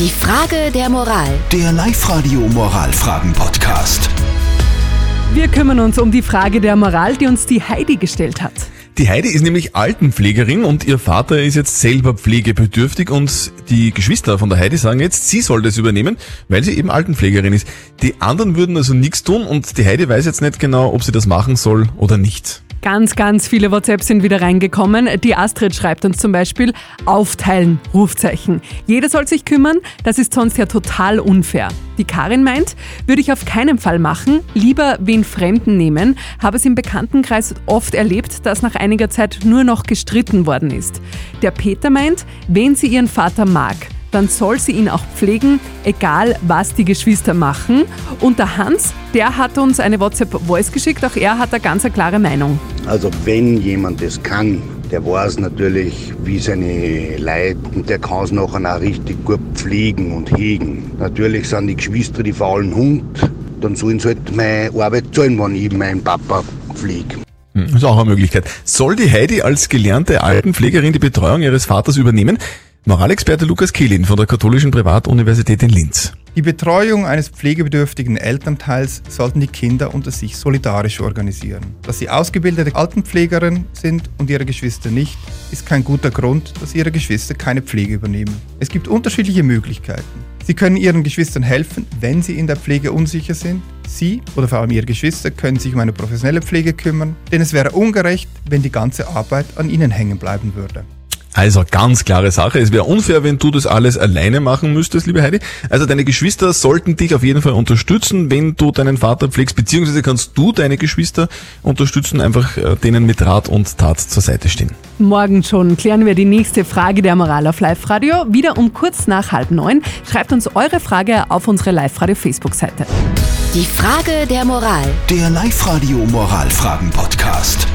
Die Frage der Moral. Der Live-Radio Moralfragen-Podcast. Wir kümmern uns um die Frage der Moral, die uns die Heidi gestellt hat. Die Heidi ist nämlich Altenpflegerin und ihr Vater ist jetzt selber pflegebedürftig und die Geschwister von der Heidi sagen jetzt, sie soll das übernehmen, weil sie eben Altenpflegerin ist. Die anderen würden also nichts tun und die Heidi weiß jetzt nicht genau, ob sie das machen soll oder nicht. Ganz, ganz viele WhatsApps sind wieder reingekommen. Die Astrid schreibt uns zum Beispiel, aufteilen, Rufzeichen. Jeder soll sich kümmern, das ist sonst ja total unfair. Die Karin meint, würde ich auf keinen Fall machen, lieber wen Fremden nehmen, habe es im Bekanntenkreis oft erlebt, dass nach einiger Zeit nur noch gestritten worden ist. Der Peter meint, wen sie ihren Vater mag, dann soll sie ihn auch pflegen, egal was die Geschwister machen. Und der Hans, der hat uns eine WhatsApp-Voice geschickt, auch er hat eine ganz klare Meinung. Also wenn jemand das kann, der weiß natürlich, wie seine Leid und der kann es nachher auch richtig gut pflegen und hegen. Natürlich sind die Geschwister die faulen Hund, dann sollen sie halt meine Arbeit zahlen, wenn ich meinen Papa pflege. Hm, Das ist auch eine Möglichkeit. Soll die Heidi als gelernte Altenpflegerin die Betreuung ihres Vaters übernehmen? Moralexperte Lukas Kehlin von der Katholischen Privatuniversität in Linz. Die Betreuung eines pflegebedürftigen Elternteils sollten die Kinder unter sich solidarisch organisieren. Dass sie ausgebildete Altenpflegerin sind und ihre Geschwister nicht, ist kein guter Grund, dass ihre Geschwister keine Pflege übernehmen. Es gibt unterschiedliche Möglichkeiten. Sie können ihren Geschwistern helfen, wenn sie in der Pflege unsicher sind. Sie oder vor allem ihre Geschwister können sich um eine professionelle Pflege kümmern, denn es wäre ungerecht, wenn die ganze Arbeit an ihnen hängen bleiben würde. Also ganz klare Sache. Es wäre unfair, wenn du das alles alleine machen müsstest, liebe Heidi. Also deine Geschwister sollten dich auf jeden Fall unterstützen, wenn du deinen Vater pflegst, beziehungsweise kannst du deine Geschwister unterstützen, einfach äh, denen mit Rat und Tat zur Seite stehen. Morgen schon klären wir die nächste Frage der Moral auf Live-Radio. Wieder um kurz nach halb neun. Schreibt uns eure Frage auf unsere Live-Radio-Facebook-Seite. Die Frage der Moral. Der Live-Radio Moralfragen-Podcast.